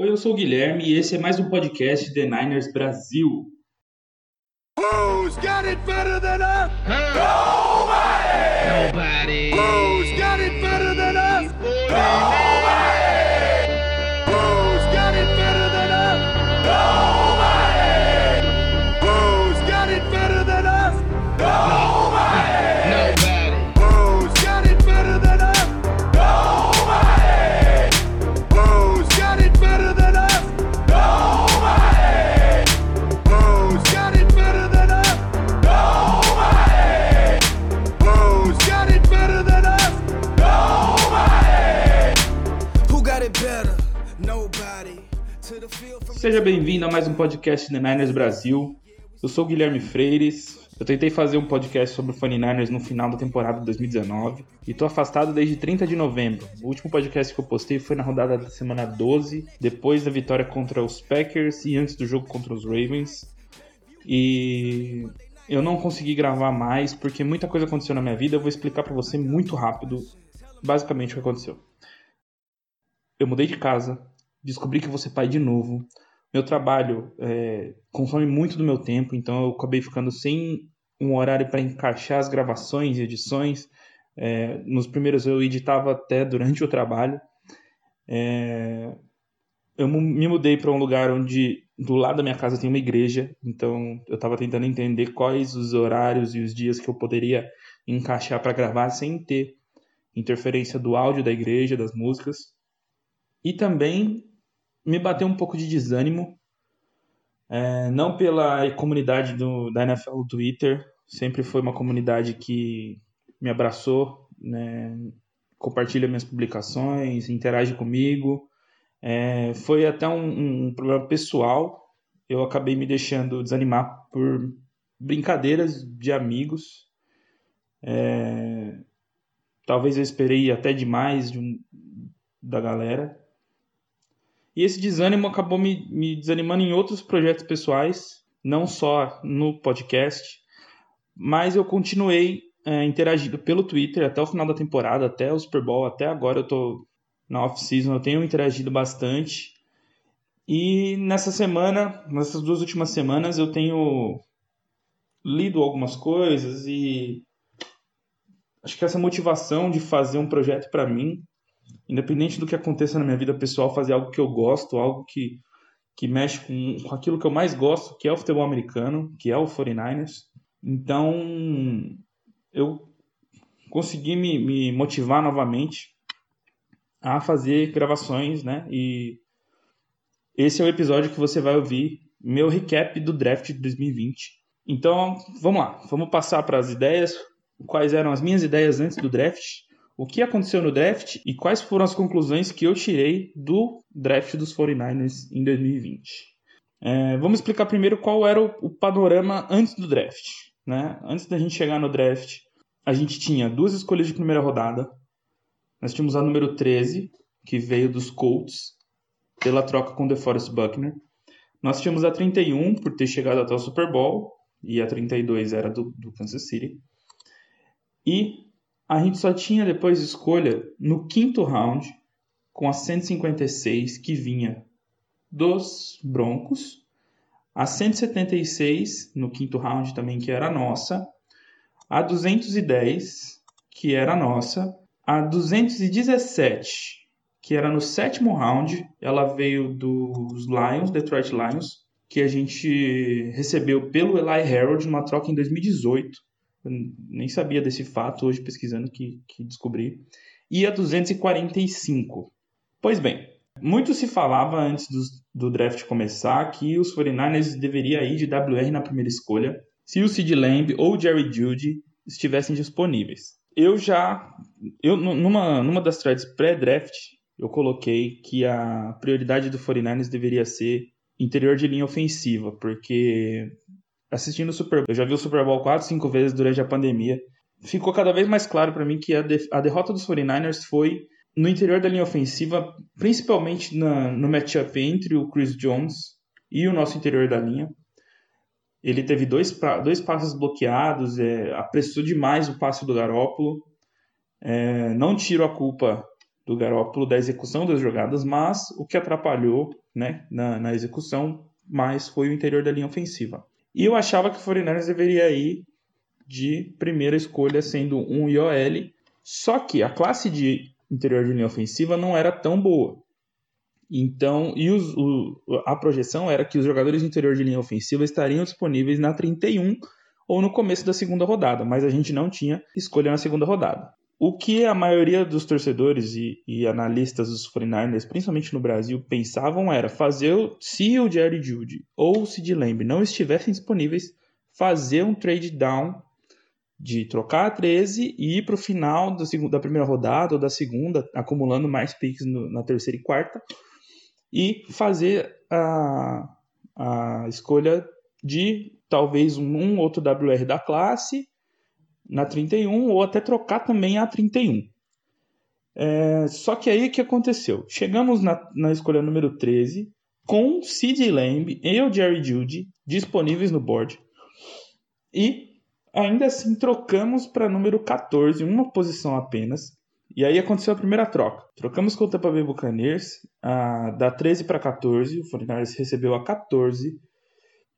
Oi, eu sou o Guilherme e esse é mais um podcast The Niners Brasil. Who's got it better than us? Nobody! Nobody! Who's Seja bem-vindo a mais um podcast The Niners Brasil. Eu sou o Guilherme Freires. Eu tentei fazer um podcast sobre o 49ers no final da temporada de 2019 e tô afastado desde 30 de novembro. O último podcast que eu postei foi na rodada da semana 12, depois da vitória contra os Packers e antes do jogo contra os Ravens. E eu não consegui gravar mais porque muita coisa aconteceu na minha vida. Eu vou explicar para você muito rápido, basicamente o que aconteceu. Eu mudei de casa, descobri que ser pai de novo. Meu trabalho é, consome muito do meu tempo, então eu acabei ficando sem um horário para encaixar as gravações e edições. É, nos primeiros eu editava até durante o trabalho. É, eu me mudei para um lugar onde do lado da minha casa tem uma igreja, então eu estava tentando entender quais os horários e os dias que eu poderia encaixar para gravar sem ter interferência do áudio da igreja, das músicas. E também me bateu um pouco de desânimo, é, não pela comunidade do, da NFL no Twitter, sempre foi uma comunidade que me abraçou, né, compartilha minhas publicações, interage comigo. É, foi até um, um problema pessoal, eu acabei me deixando desanimar por brincadeiras de amigos. É, talvez eu esperei até demais de um- da galera. E esse desânimo acabou me, me desanimando em outros projetos pessoais, não só no podcast, mas eu continuei é, interagindo pelo Twitter até o final da temporada, até o Super Bowl, até agora eu tô na off-season, eu tenho interagido bastante. E nessa semana, nessas duas últimas semanas, eu tenho lido algumas coisas e acho que essa motivação de fazer um projeto para mim independente do que aconteça na minha vida pessoal, fazer algo que eu gosto, algo que, que mexe com, com aquilo que eu mais gosto, que é o futebol americano, que é o 49ers. Então, eu consegui me, me motivar novamente a fazer gravações, né? E esse é o episódio que você vai ouvir, meu recap do draft de 2020. Então, vamos lá, vamos passar para as ideias, quais eram as minhas ideias antes do draft, o que aconteceu no draft e quais foram as conclusões que eu tirei do draft dos 49ers em 2020. É, vamos explicar primeiro qual era o, o panorama antes do draft. Né? Antes da gente chegar no draft, a gente tinha duas escolhas de primeira rodada. Nós tínhamos a número 13, que veio dos Colts, pela troca com DeForest Buckner. Nós tínhamos a 31, por ter chegado até o Super Bowl, e a 32 era do, do Kansas City. E a gente só tinha depois escolha no quinto round, com a 156 que vinha dos Broncos, a 176 no quinto round também que era nossa, a 210 que era nossa, a 217 que era no sétimo round, ela veio dos Lions, Detroit Lions, que a gente recebeu pelo Eli Harold numa troca em 2018. Eu nem sabia desse fato hoje pesquisando que, que descobri. E a 245. Pois bem, muito se falava antes do, do draft começar que os 49ers deveriam ir de WR na primeira escolha se o Sid Lamb ou o Jerry Judy estivessem disponíveis. Eu já, eu numa, numa das threads pré-draft, eu coloquei que a prioridade do 49ers deveria ser interior de linha ofensiva, porque assistindo o Super Bowl, eu já vi o Super Bowl 4, 5 vezes durante a pandemia. Ficou cada vez mais claro para mim que a, de, a, derrota dos 49ers foi no interior da linha ofensiva, principalmente na, no matchup entre o Chris Jones e o nosso interior da linha. Ele teve dois, dois passes bloqueados, é, apressou demais o passe do Garópolo. É, não tiro a culpa do Garópolo da execução das jogadas, mas o que atrapalhou né, na, na execução mais foi o interior da linha ofensiva. E eu achava que o 49ers deveria ir de primeira escolha sendo um IOL, só que a classe de interior de linha ofensiva não era tão boa. Então, e os, o, a projeção era que os jogadores de interior de linha ofensiva estariam disponíveis na 31 ou no começo da segunda rodada, mas a gente não tinha escolha na segunda rodada. O que a maioria dos torcedores e, e analistas dos 49ers, principalmente no Brasil, pensavam era fazer, se o Jerry Judy ou o Sid Lamb não estivessem disponíveis, fazer um trade down de trocar a 13 e ir para o final da, segunda, da primeira rodada ou da segunda, acumulando mais picks no, na terceira e quarta, e fazer a, a escolha de talvez um, um outro WR da classe na 31 ou até trocar também a 31. É, só que aí o que aconteceu? Chegamos na, na escolha número 13 com CJ Lamb e o Jerry Judy disponíveis no board. E Ainda assim, trocamos para número 14, uma posição apenas. E aí aconteceu a primeira troca. Trocamos com o Tampa Bay Buccaneers, a, da 13 para 14. O 49 recebeu a 14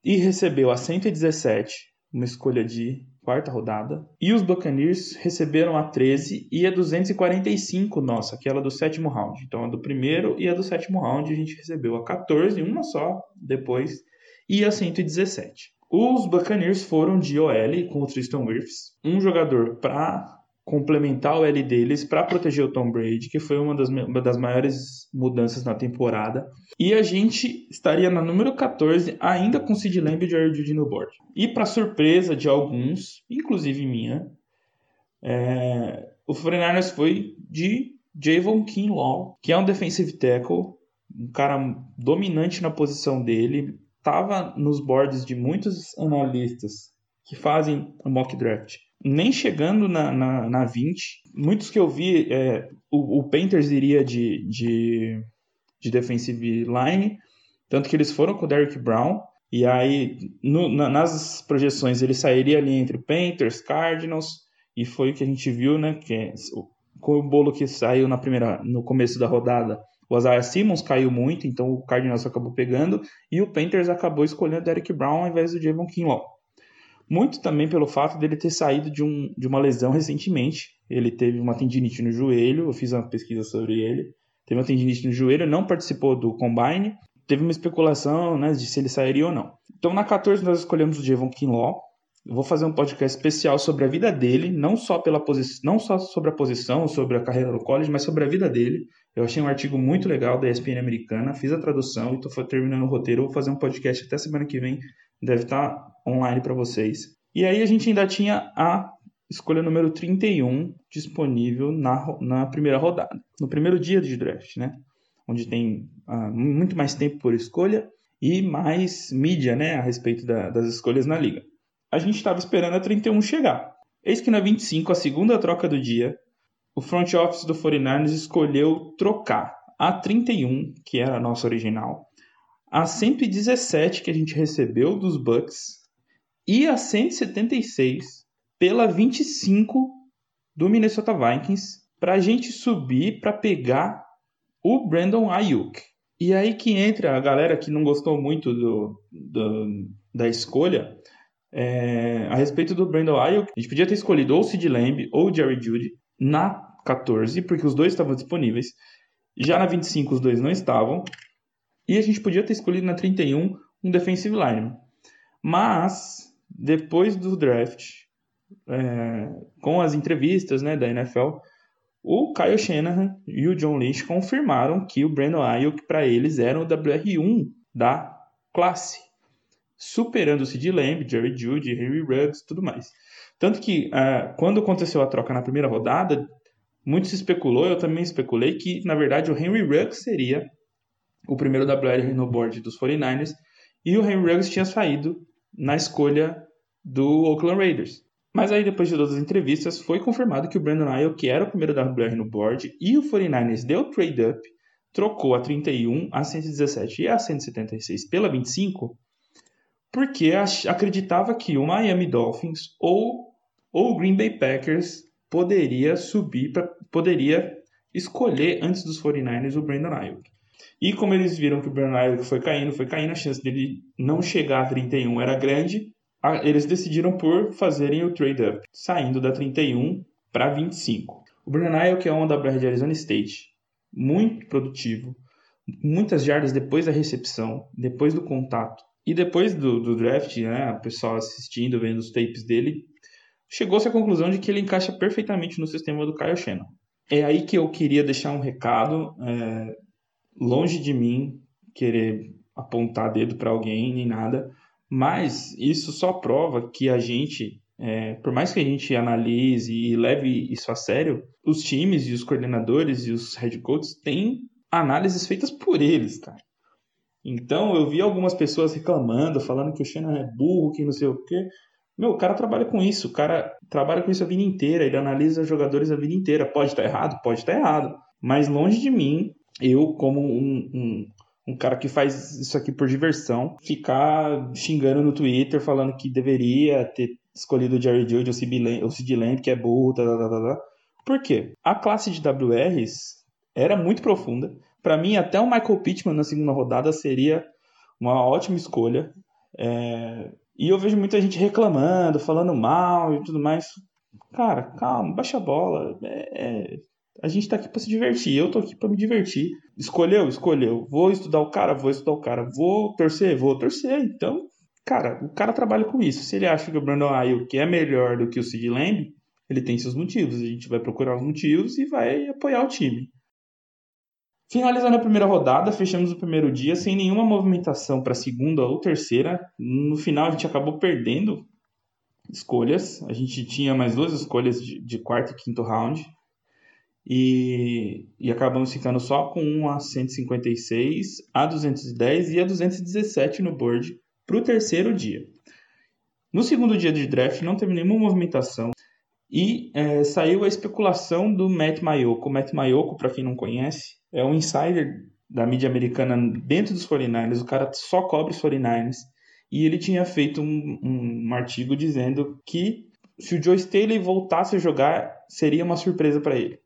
e recebeu a 117, uma escolha de quarta rodada. E os Buccaneers receberam a 13 e a 245, nossa, aquela do sétimo round. Então a do primeiro e a do sétimo round a gente recebeu a 14, uma só depois, e a 117. Os Buccaneers foram de OL com o Tristan Wirfs, um jogador para complementar o L deles para proteger o Tom Brady, que foi uma das, uma das maiores mudanças na temporada. E a gente estaria na número 14, ainda com Sid Lamb e Jared Judy no board. E para surpresa de alguns, inclusive minha, é, o 49ers foi de Javon Kinlaw, que é um defensive tackle, um cara dominante na posição dele, estava nos boards de muitos analistas que fazem o mock draft, nem chegando na, na, na 20. Muitos que eu vi, é, o, o Panthers iria de, de, de defensive line, tanto que eles foram com o Derrick Brown, e aí no, na, nas projeções ele sairia ali entre Panthers, Cardinals, e foi o que a gente viu, né? Que é, com o bolo que saiu na primeira, no começo da rodada, o Isaiah Simmons caiu muito, então o Cardinals acabou pegando, e o Panthers acabou escolhendo Derek Brown ao invés do Javon Kinlaw. Muito também pelo fato dele ter saído de, um, de uma lesão recentemente. Ele teve uma tendinite no joelho, eu fiz uma pesquisa sobre ele. Teve uma tendinite no joelho, não participou do combine. Teve uma especulação né, de se ele sairia ou não. Então na 14 nós escolhemos o Javon Kinlaw. Eu vou fazer um podcast especial sobre a vida dele, não só pela posição, não só sobre a posição, sobre a carreira no college, mas sobre a vida dele. Eu achei um artigo muito legal da ESPN americana, fiz a tradução e estou terminando o roteiro. Vou fazer um podcast até semana que vem, deve estar tá online para vocês. E aí a gente ainda tinha a escolha número 31 disponível na, na primeira rodada, no primeiro dia de draft, né? Onde tem uh, muito mais tempo por escolha e mais mídia, né, a respeito da, das escolhas na liga a gente estava esperando a 31 chegar. Eis que na 25, a segunda troca do dia, o front office do 49ers escolheu trocar a 31, que era a nossa original, a 117 que a gente recebeu dos Bucks e a 176 pela 25 do Minnesota Vikings para a gente subir para pegar o Brandon Ayuk. E aí que entra a galera que não gostou muito do, do da escolha, é, a respeito do Brandon Ayuk, a gente podia ter escolhido ou o Sid Lamb ou o Jerry Judy na 14, porque os dois estavam disponíveis. Já na 25 os dois não estavam. E a gente podia ter escolhido na 31 um defensive lineman. Mas, depois do draft, é, com as entrevistas né, da NFL, o Kyle Shanahan e o John Lynch confirmaram que o Brandon Ayuk para eles era o WR1 da classe superando o Sid Lamb, Jerry Judy, Henry Ruggs tudo mais. Tanto que uh, quando aconteceu a troca na primeira rodada, muito se especulou, eu também especulei, que na verdade o Henry Ruggs seria o primeiro WR no board dos 49ers e o Henry Ruggs tinha saído na escolha do Oakland Raiders. Mas aí, depois de todas as entrevistas, foi confirmado que o Brandon Ayuk era o primeiro WR no board e o 49ers deu trade up, trocou a 31, a 117 e a 176 pela 25 porque acreditava que o Miami Dolphins ou o Green Bay Packers poderia subir, pra, poderia escolher antes dos 49ers o Brandon Ayuk. E como eles viram que o Ayuk foi caindo, foi caindo, a chance dele não chegar a 31 era grande, eles decidiram por fazerem o trade-up, saindo da 31 para 25. O Brandon Ayuk é um da de Arizona State, muito produtivo, muitas jardas depois da recepção, depois do contato e depois do, do draft, né, o pessoal assistindo, vendo os tapes dele, chegou-se à conclusão de que ele encaixa perfeitamente no sistema do Kyle Shannon. É aí que eu queria deixar um recado, é, longe de mim querer apontar dedo para alguém nem nada, mas isso só prova que a gente, é, por mais que a gente analise e leve isso a sério, os times e os coordenadores e os head coaches têm análises feitas por eles, cara. Então eu vi algumas pessoas reclamando, falando que o Shannon é burro, que não sei o quê. Meu, o cara trabalha com isso, o cara trabalha com isso a vida inteira, ele analisa jogadores a vida inteira. Pode estar errado? Pode estar errado. Mas longe de mim, eu, como um, um, um, cara que faz isso aqui por diversão, ficar xingando no Twitter, falando que deveria ter escolhido o Jerry Judy ou o Sid Lamb, que é burro, tá, tá, tá, tá. Por quê? A classe de WRs era muito profunda. Para mim, até o Michael Pittman na segunda rodada seria uma ótima escolha. É... E eu vejo muita gente reclamando, falando mal e tudo mais. Cara, calma, baixa a bola. É, é... A gente tá aqui para se divertir. Eu tô aqui para me divertir. Escolheu? Escolheu. Vou estudar o cara? Vou estudar o cara. Vou torcer? Vou torcer. Então, cara, o cara trabalha com isso. Se ele acha que o Brandon Ayuk é melhor do que o Sid Lamb, ele tem seus motivos. A gente vai procurar os motivos e vai apoiar o time. Finalizando a primeira rodada, fechamos o primeiro dia sem nenhuma movimentação para segunda ou terceira. No final, a gente acabou perdendo escolhas. A gente tinha mais duas escolhas de, de quarto e quinto round. E, e acabamos ficando só com um a 156, a 210 e a 217 no board para o terceiro dia. No segundo dia de draft, não teve nenhuma movimentação. E é, saiu a especulação do Matt Mayoko. O Matt Mayoko, para quem não conhece, é um insider da mídia americana dentro dos 49ers. O cara só cobre os 49ers. E ele tinha feito um, um artigo dizendo que se o Joe Staley voltasse a jogar, seria uma surpresa para ele.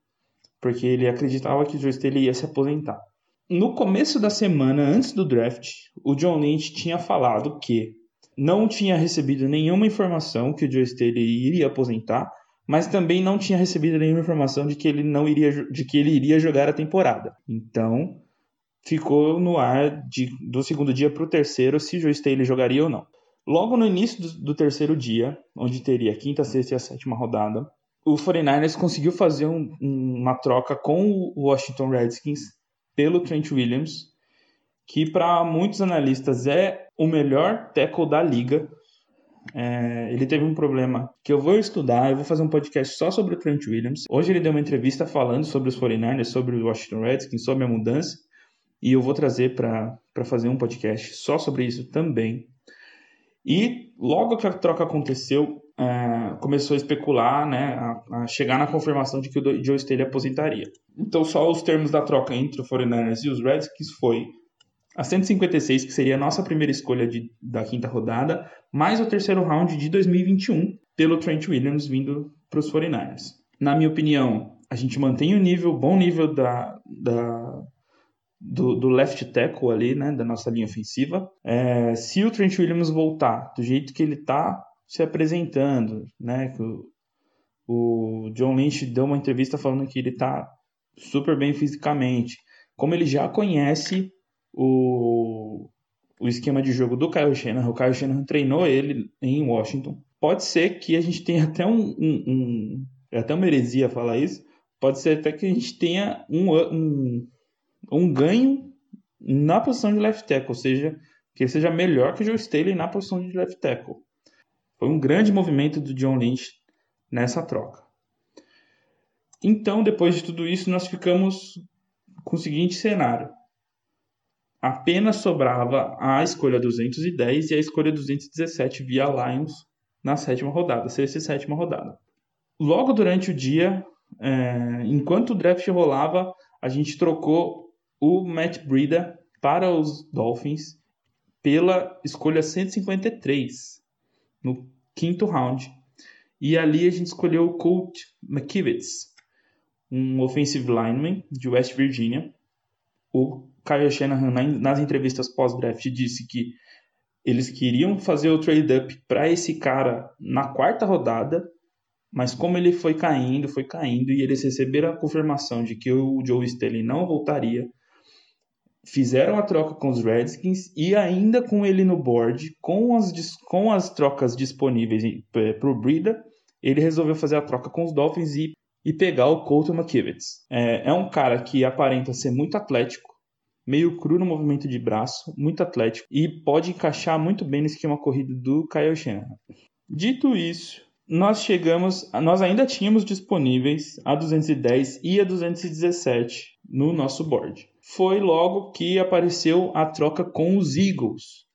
Porque ele acreditava que o Joe Staley ia se aposentar. No começo da semana, antes do draft, o John Lynch tinha falado que não tinha recebido nenhuma informação que o Joe Staley iria aposentar, mas também não tinha recebido nenhuma informação de que ele não iria de que ele iria jogar a temporada. Então, ficou no ar de, do segundo dia para o terceiro se Joe Staley jogaria ou não. Logo no início do, do, terceiro dia, onde teria a quinta, sexta e a sétima rodada, o 49ers conseguiu fazer um, uma troca com o Washington Redskins pelo Trent Williams, que para muitos analistas é o melhor tackle da liga, é, ele teve um problema que eu vou estudar, eu vou fazer um podcast só sobre o Trent Williams. Hoje ele deu uma entrevista falando sobre os 49ers, sobre o Washington Redskins, sobre a mudança. E eu vou trazer para fazer um podcast só sobre isso também. E logo que a troca aconteceu, é, começou a especular, né, a, a, chegar na confirmação de que o Joe Staley aposentaria. Então só os termos da troca entre o 49ers e os Redskins foi a 156, que seria a nossa primeira escolha de, da quinta rodada, mais o terceiro round de 2021 pelo Trent Williams vindo para os 49ers. Na minha opinião, a gente mantém o nível, bom nível da, da do, do, left tackle ali, né, da nossa linha ofensiva. É, se o Trent Williams voltar do jeito que ele está se apresentando, né, o, o John Lynch deu uma entrevista falando que ele está super bem fisicamente, como ele já conhece o, o esquema de jogo do Kyle Shanahan. O Kyle Shanahan treinou ele em Washington. Pode ser que a gente tenha até um, um, um é até uma heresia falar isso. Pode ser até que a gente tenha um, um, um ganho na posição de left tackle, ou seja, que ele seja melhor que o Joe Staley na posição de left tackle. Foi um grande movimento do John Lynch nessa troca. Então, depois de tudo isso, nós ficamos com o seguinte cenário apenas sobrava a escolha 210 e a escolha 217 via Lions na sétima rodada, sexta e sétima rodada. Logo durante o dia, é, enquanto o draft rolava, a gente trocou o Matt Breida para os Dolphins pela escolha 153 no quinto round. E ali a gente escolheu o Colt McKivitz, um offensive lineman de West Virginia. O Kyle Shanahan, nas entrevistas pós-draft, disse que eles queriam fazer o trade-up para esse cara na quarta rodada, mas como ele foi caindo, foi caindo, e eles receberam a confirmação de que o Joe Staley não voltaria, fizeram a troca com os Redskins e ainda com ele no board, com as, com as trocas disponíveis para o Brida, ele resolveu fazer a troca com os Dolphins e, e pegar o Colton McKivitz. É, é um cara que aparenta ser muito atlético, meio cru no movimento de braço, muito atlético e pode encaixar muito bem no esquema corrido do Kyle Shanahan. Dito isso, nós chegamos, nós ainda tínhamos disponíveis a 210 e a 217 no nosso board. Foi logo que apareceu a troca com os Eagles.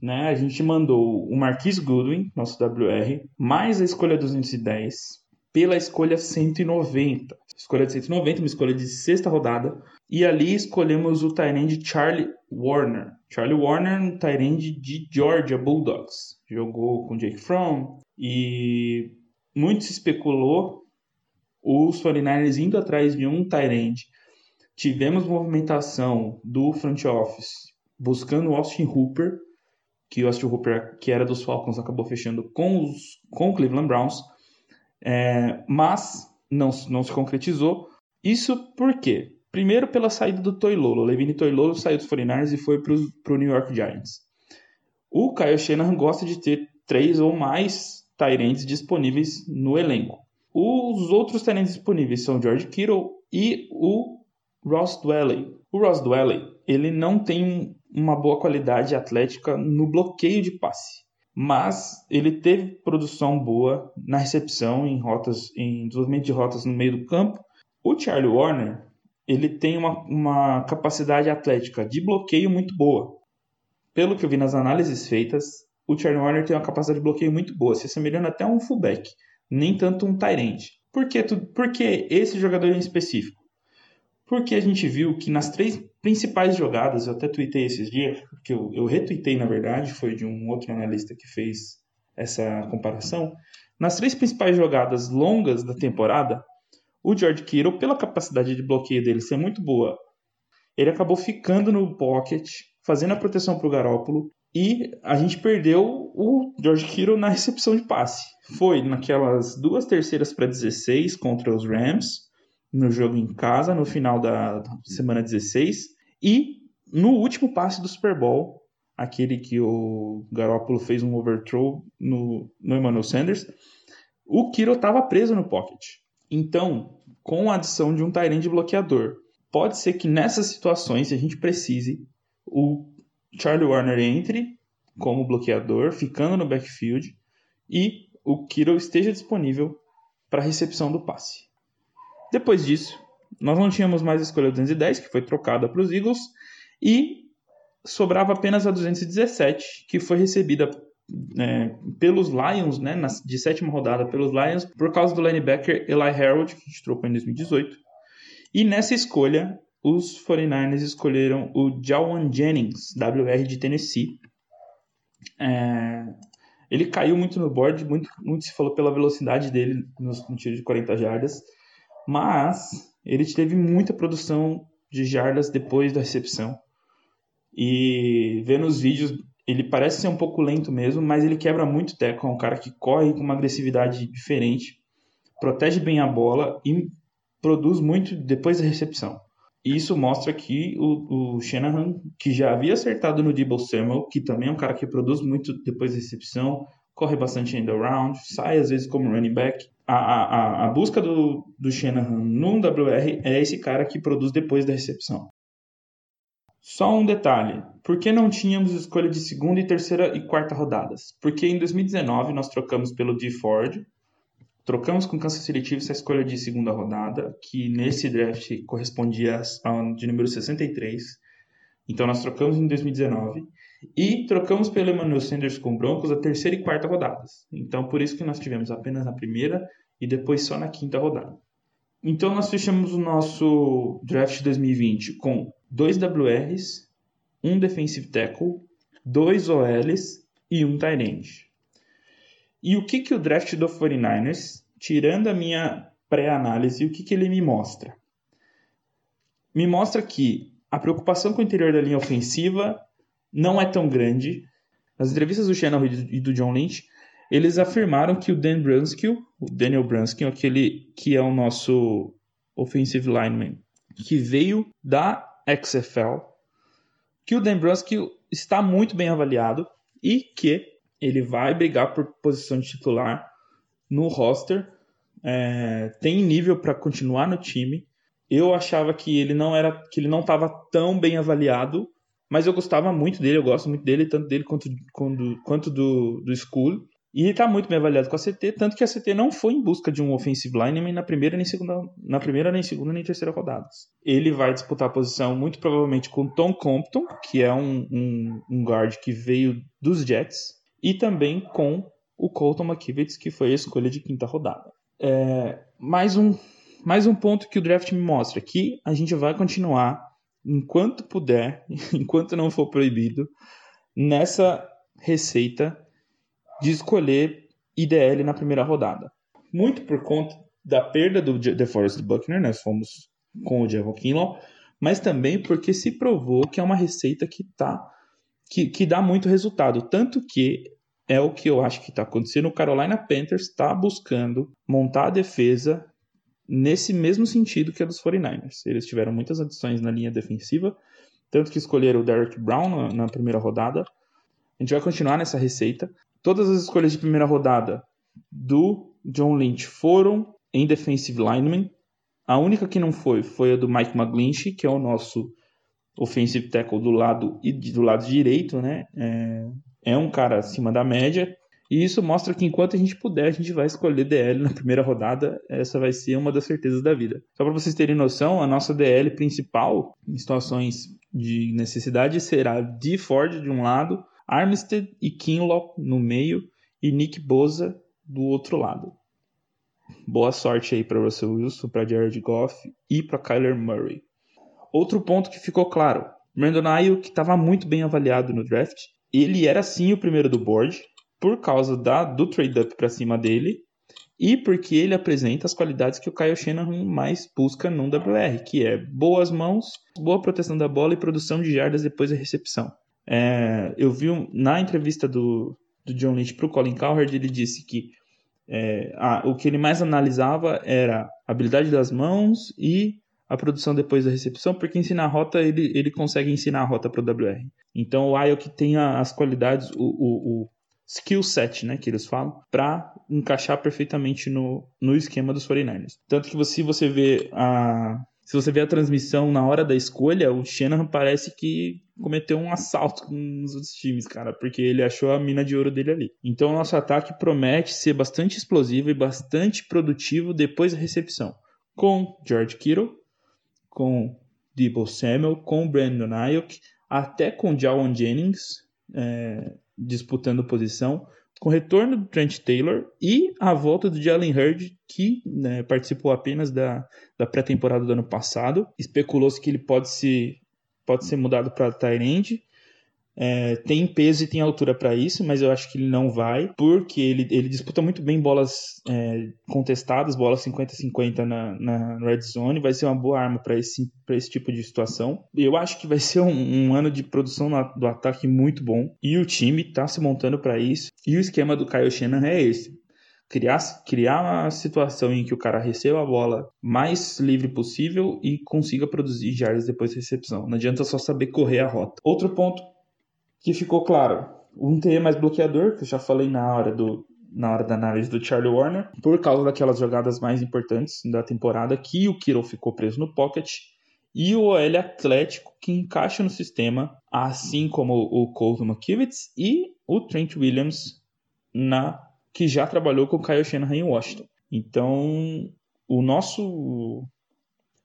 Né? A gente mandou o Marquis Goodwin, nosso WR, mais a escolha 210 pela escolha 190. Escolha de 190, uma escolha de sexta rodada, e ali escolhemos o Tyrande Charlie Warner. Charlie Warner, um Tyrande de Georgia Bulldogs. Jogou com Jake Fromm e muito se especulou os 49ers indo atrás de um Tyrande. Tivemos movimentação do front office buscando o Austin Hooper, que o Austin Hooper, que era dos Falcons, acabou fechando com, os, com o Cleveland Browns, é, mas não, não se concretizou. Isso por quê? Primeiro, pela saída do Toilolo. Levine Toilolo saiu dos 49ers e foi para o New York Giants. O Kyle Shanahan gosta de ter três ou mais Tyrants disponíveis no elenco. Os outros Tyrants disponíveis são George Kittle e o Ross Dwelley. O Ross Dwelley, ele não tem uma boa qualidade atlética no bloqueio de passe, mas ele teve produção boa na recepção em rotas, em desenvolvimento de rotas no meio do campo. O Charlie Warner, ele tem uma, uma capacidade atlética de bloqueio muito boa. Pelo que eu vi nas análises feitas, o Charlie Warner tem uma capacidade de bloqueio muito boa, se assemelhando até a um fullback, nem tanto um tight end. Por que, por que esse jogador em específico? Porque a gente viu que nas três principais jogadas, eu até tuitei esses dias, que eu, eu retuitei na verdade, foi de um outro analista que fez essa comparação. Nas três principais jogadas longas da temporada, o George Kittle, pela capacidade de bloqueio dele ser muito boa, ele acabou ficando no pocket, fazendo a proteção para o Garópolo, e a gente perdeu o George Kittle na recepção de passe. Foi naquelas duas terceiras para 16 contra os Rams, no jogo em casa, no final da semana 16, e no último passe do Super Bowl, aquele que o Garoppolo fez um overthrow no, no Emmanuel Sanders, o Kittle estava preso no pocket. Então, com a adição de um Tyrande bloqueador, pode ser que nessas situações, se a gente precise, o Charlie Warner entre como bloqueador, ficando no backfield, e o Kittle esteja disponível para recepção do passe. Depois disso, nós não tínhamos mais a escolha 210, que foi trocada para os Eagles, e sobrava apenas a 217, que foi recebida é, pelos Lions, né, na, de sétima rodada pelos Lions, por causa do linebacker Eli Harold, que a gente trocou em 2018. E nessa escolha, os 49ers escolheram o Jawan Jennings, WR de Tennessee. É, ele caiu muito no board, muito, muito se falou pela velocidade dele no, no tiro de 40 jardas, mas ele teve muita produção de jardas depois da recepção. E vendo os vídeos ele parece ser um pouco lento mesmo, mas ele quebra muito teco. É um cara que corre com uma agressividade diferente, protege bem a bola e produz muito depois da recepção. E isso mostra que o, o Shanahan, que já havia acertado no Debo Samuel, que também é um cara que produz muito depois da recepção, corre bastante end around, sai às vezes como running back. A, a, a busca do, do Shanahan no WR é esse cara que produz depois da recepção. Só um detalhe: por que não tínhamos escolha de segunda e terceira e quarta rodadas? Porque em 2019 nós trocamos pelo D Ford, trocamos com Kansas City Chiefs a escolha de segunda rodada, que nesse draft correspondia ao de número 63. Então nós trocamos em 2019 e trocamos pelo Emmanuel Sanders com Broncos a terceira e quarta rodadas. Então por isso que nós tivemos apenas na primeira e depois só na quinta rodada. Então nós fechamos o nosso draft 2020 com dois WRs, um defensive tackle, dois OLs e um tight end. E o que, que o draft do 49ers, tirando a minha pré-análise, o que, que ele me mostra? Me mostra que a preocupação com o interior da linha ofensiva não é tão grande. Nas entrevistas do Shannon e do John Lynch, eles afirmaram que o Dan Brunskill, o Daniel Brunskill, aquele que é o nosso offensive lineman, que veio da XFL, que o Dan Brunskill está muito bem avaliado e que ele vai brigar por posição de titular no roster, é, tem nível para continuar no time. Eu achava que ele não era, que ele não estava tão bem avaliado, mas eu gostava muito dele, eu gosto muito dele, tanto dele quanto, quanto, quanto do, do School. E está muito bem avaliado com a CT, tanto que a CT não foi em busca de um offensive lineman na primeira, nem segunda, na primeira, nem segunda, nem terceira rodadas. Ele vai disputar a posição muito provavelmente com Tom Compton, que é um, um, um guard que veio dos Jets, e também com o Colton McKivitz, que foi a escolha de quinta rodada. É, mais, um, mais um ponto que o draft me mostra, que a gente vai continuar, enquanto puder, enquanto não for proibido, nessa receita de escolher IDL na primeira rodada. Muito por conta da perda do DeForest Buckner, nós fomos com o Javon Kinlaw, mas também porque se provou que é uma receita que tá que, que dá muito resultado, tanto que é o que eu acho que está acontecendo. O Carolina Panthers está buscando montar a defesa nesse mesmo sentido que a dos 49ers. Eles tiveram muitas adições na linha defensiva, tanto que escolheram o Derek Brown na, na primeira rodada. A gente vai continuar nessa receita. Todas as escolhas de primeira rodada do John Lynch foram em defensive lineman. A única que não foi foi a do Mike McGlinchey, que é o nosso offensive tackle do lado e do lado direito, né? É, é um cara acima da média. E isso mostra que enquanto a gente puder, a gente vai escolher DL na primeira rodada. Essa vai ser uma das certezas da vida. Só para vocês terem noção, a nossa DL principal em situações de necessidade será de Ford de um lado, Armstead e Kinlaw no meio e Nick Boza do outro lado. Boa sorte aí para Russell Wilson, para Jared Goff e para Kyler Murray. Outro ponto que ficou claro, Brandon Ayuk estava muito bem avaliado no draft. Ele era sim o primeiro do board por causa da, do trade-up para cima dele e porque ele apresenta as qualidades que o Kyle Shanahan mais busca num WR, que é boas mãos, boa proteção da bola e produção de jardas depois da recepção. É, eu vi na entrevista do, do John Lynch para o Colin Cowherd, ele disse que é, o que ele mais analisava era a habilidade das mãos e a produção depois da recepção, porque ensinar a rota, ele, ele consegue ensinar a rota para o WR. Então o Ayok tem as qualidades, o, o, o skill set, né, que eles falam, para encaixar perfeitamente no, no esquema dos 49ers. Tanto que se você vê a se você vê a transmissão na hora da escolha, o Shanahan parece que cometeu um assalto com os outros times, cara, porque ele achou a mina de ouro dele ali. Então o nosso ataque promete ser bastante explosivo e bastante produtivo depois da recepção. Com George Kittle, com Debo Samuel, com Brandon Ayuk, até com Jawan Jennings é, disputando posição, com o retorno do Trent Taylor e a volta do Jalen Hurd, que né, participou apenas da, da pré-temporada do ano passado. Especulou-se que ele pode, se, pode ser mudado para Tyrande. É, tem peso e tem altura para isso, mas eu acho que ele não vai, porque ele, ele disputa muito bem bolas é, contestadas, bolas 50-50 na, na red zone, vai ser uma boa arma para esse, esse tipo de situação. Eu acho que vai ser um, um ano de produção no, do ataque muito bom, e o time está se montando para isso, e o esquema do Kyle Shannon é esse. Criar, criar uma situação em que o cara receba a bola mais livre possível e consiga produzir jardas depois da recepção. Não adianta só saber correr a rota. Outro ponto que ficou claro. Um TE mais bloqueador, que eu já falei na hora do na hora da análise do Charlie Warner, por causa daquelas jogadas mais importantes da temporada que o Kiro ficou preso no pocket, e o OL atlético que encaixa no sistema, assim como o Colton McKivitz e o Trent Williams na que já trabalhou com o Kyle Shanahan em Washington. Então, o nosso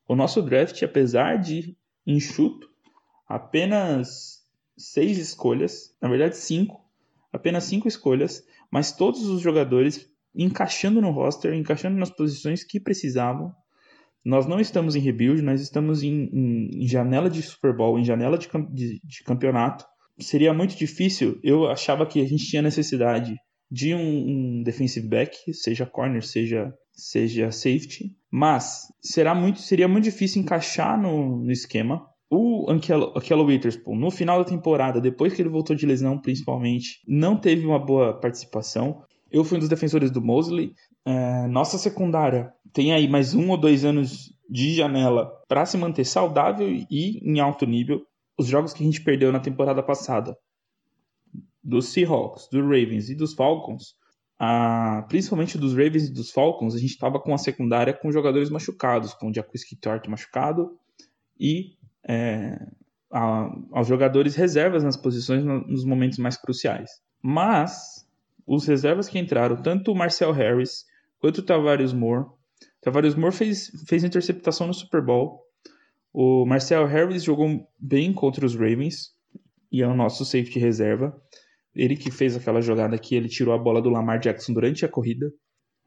o nosso draft, apesar de enxuto, apenas seis escolhas, na verdade cinco, apenas cinco escolhas, mas todos os jogadores encaixando no roster, encaixando nas posições que precisavam. Nós não estamos em rebuild, nós estamos em, em, em janela de Super Bowl, em janela de, de, de, campeonato. Seria muito difícil. Eu achava que a gente tinha necessidade de um, um defensive back, seja corner, seja seja safety, mas será muito, seria muito difícil encaixar no, no esquema. O Ankello Witherspoon, no final da temporada, depois que ele voltou de lesão, principalmente, não teve uma boa participação. Eu fui um dos defensores do Mosley. É, nossa secundária tem aí mais um ou dois anos de janela para se manter saudável e em alto nível. Os jogos que a gente perdeu na temporada passada, dos Seahawks, dos Ravens e dos Falcons, a, principalmente dos Ravens e dos Falcons, a gente estava com a secundária com jogadores machucados, com o Jaquiski Tort machucado e é, a, aos jogadores reservas nas posições nos momentos mais cruciais. Mas os reservas que entraram, tanto o Marcel Harris quanto o Tavares Moore, Tavares Moore fez, fez interceptação no Super Bowl. O Marcel Harris jogou bem contra os Ravens e é o nosso safety reserva. Ele que fez aquela jogada que ele tirou a bola do Lamar Jackson durante a corrida.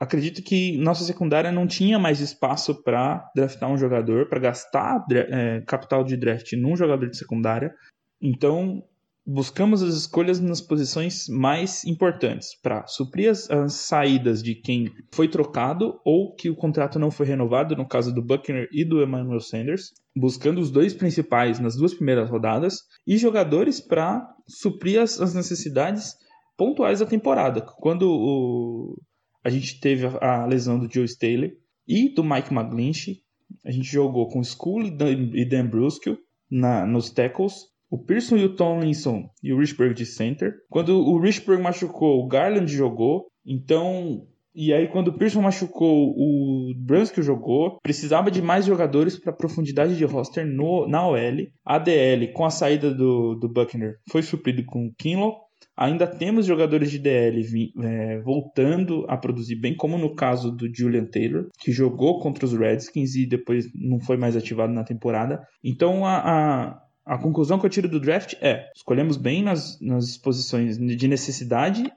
Acredito que nossa secundária não tinha mais espaço para draftar um jogador, para gastar é, capital de draft num jogador de secundária. Então, buscamos as escolhas nas posições mais importantes para suprir as, as, saídas de quem foi trocado ou que o contrato não foi renovado, no caso do Buckner e do Emmanuel Sanders, buscando os dois principais nas duas primeiras rodadas e jogadores para suprir as, as, necessidades pontuais da temporada. Quando o, a gente teve a, lesão do Joe Staley e do Mike McGlinchey, a gente jogou com School e Dan, Brusco na, nos tackles o Pearson e o Tomlinson e o Richburg de center. Quando o Richburg machucou, o Garland jogou. Então, e aí quando o Pearson machucou, o Brunskill jogou. Precisava de mais jogadores para profundidade de roster no, na OL. A DL, com a saída do, do Buckner, foi suprido com o Kinlaw. Ainda temos jogadores de DL é, voltando a produzir bem, como no caso do Julian Taylor, que jogou contra os Redskins e depois não foi mais ativado na temporada. Então a, a a conclusão que eu tiro do draft é: escolhemos bem nas, nas posições de necessidade.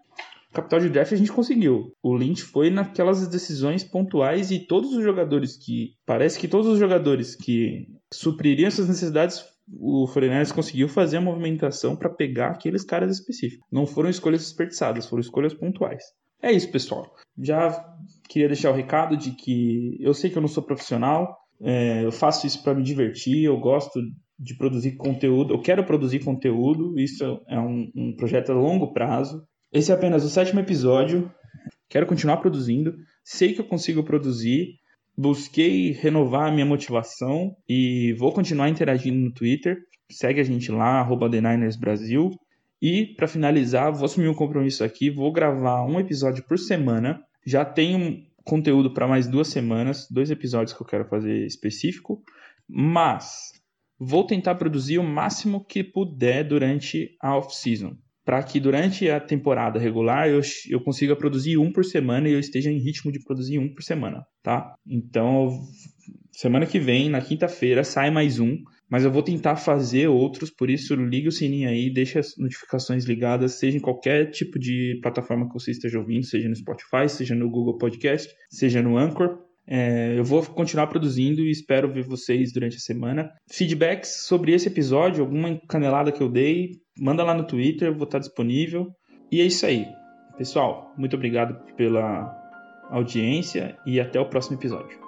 Capital de draft a gente conseguiu. O Lynch foi naquelas decisões pontuais e todos os jogadores que. Parece que todos os jogadores que supririam essas necessidades o Foreigners conseguiu fazer a movimentação para pegar aqueles caras específicos. Não foram escolhas desperdiçadas, foram escolhas pontuais. É isso, pessoal. Já queria deixar o recado de que eu sei que eu não sou profissional, é, eu faço isso para me divertir, eu gosto de produzir conteúdo, eu quero produzir conteúdo, isso é um, um projeto a longo prazo. Esse é apenas o sétimo episódio, quero continuar produzindo, sei que eu consigo produzir, busquei renovar a minha motivação e vou continuar interagindo no Twitter. Segue a gente lá, arroba. E para finalizar, vou assumir um compromisso aqui, vou gravar um episódio por semana. Já tenho conteúdo para mais duas semanas, dois episódios que eu quero fazer específico, mas vou tentar produzir o máximo que puder durante a off-season, para que durante a temporada regular eu, eu consiga produzir um por semana e eu esteja em ritmo de produzir um por semana, tá? Então, semana que vem, na quinta-feira, sai mais um, mas eu vou tentar fazer outros, por isso liga o sininho aí, deixa as notificações ligadas, seja em qualquer tipo de plataforma que você esteja ouvindo, seja no Spotify, seja no Google Podcast, seja no Anchor, é, eu vou continuar produzindo e espero ver vocês durante a semana. Feedbacks sobre esse episódio, alguma canelada que eu dei, manda lá no Twitter, vou estar disponível. E é isso aí. Pessoal, muito obrigado pela audiência e até o próximo episódio.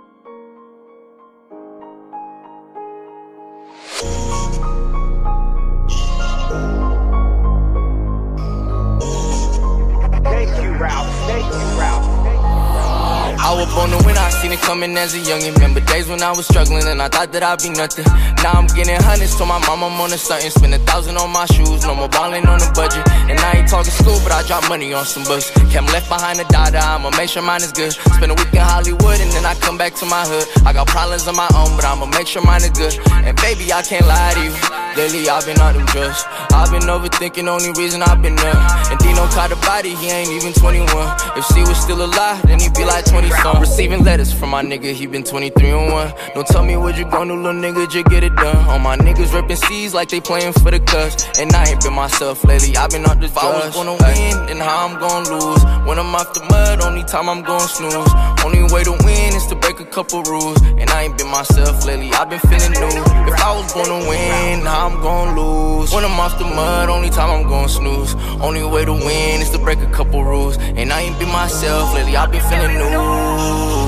Up on the win, I seen it coming as a youngin'. Remember days when I was struggling and I thought that I'd be nothing. Now I'm getting hundreds, told my mom I'm on a stuntin'. Spend a thousand on my shoes, no more ballin' on the budget. And I ain't talking school, but I drop money on some books. Kept left behind a daughter, I'ma make sure mine is good. Spend a week in Hollywood and then I come back to my hood. I got problems of my own, but I'ma make sure mine is good. And baby, I can't lie to you. Lately I've been on them drugs. I've been overthinking, only reason I've been up. And Dino caught a body, he ain't even 21. If she was still alive, then he'd be like 20 something. Receiving letters from my nigga, he been 23 and 1. Don't tell me what you gon' do, little nigga, just get it done. All my niggas ripping C's like they playing for the Cubs. And I ain't been myself lately, I've been on the drugs. If I was gonna win, then how I'm gonna lose? When I'm off the mud, only time I'm gonna snooze. Only way to win is to break a couple rules. And I ain't been myself lately, I've been feeling new. If I was gonna win, how I'm gonna lose? When I'm off the mud, only time I'm gonna snooze. Only way to win is to break a couple rules. And I ain't been myself lately, I've been feeling new. Oh.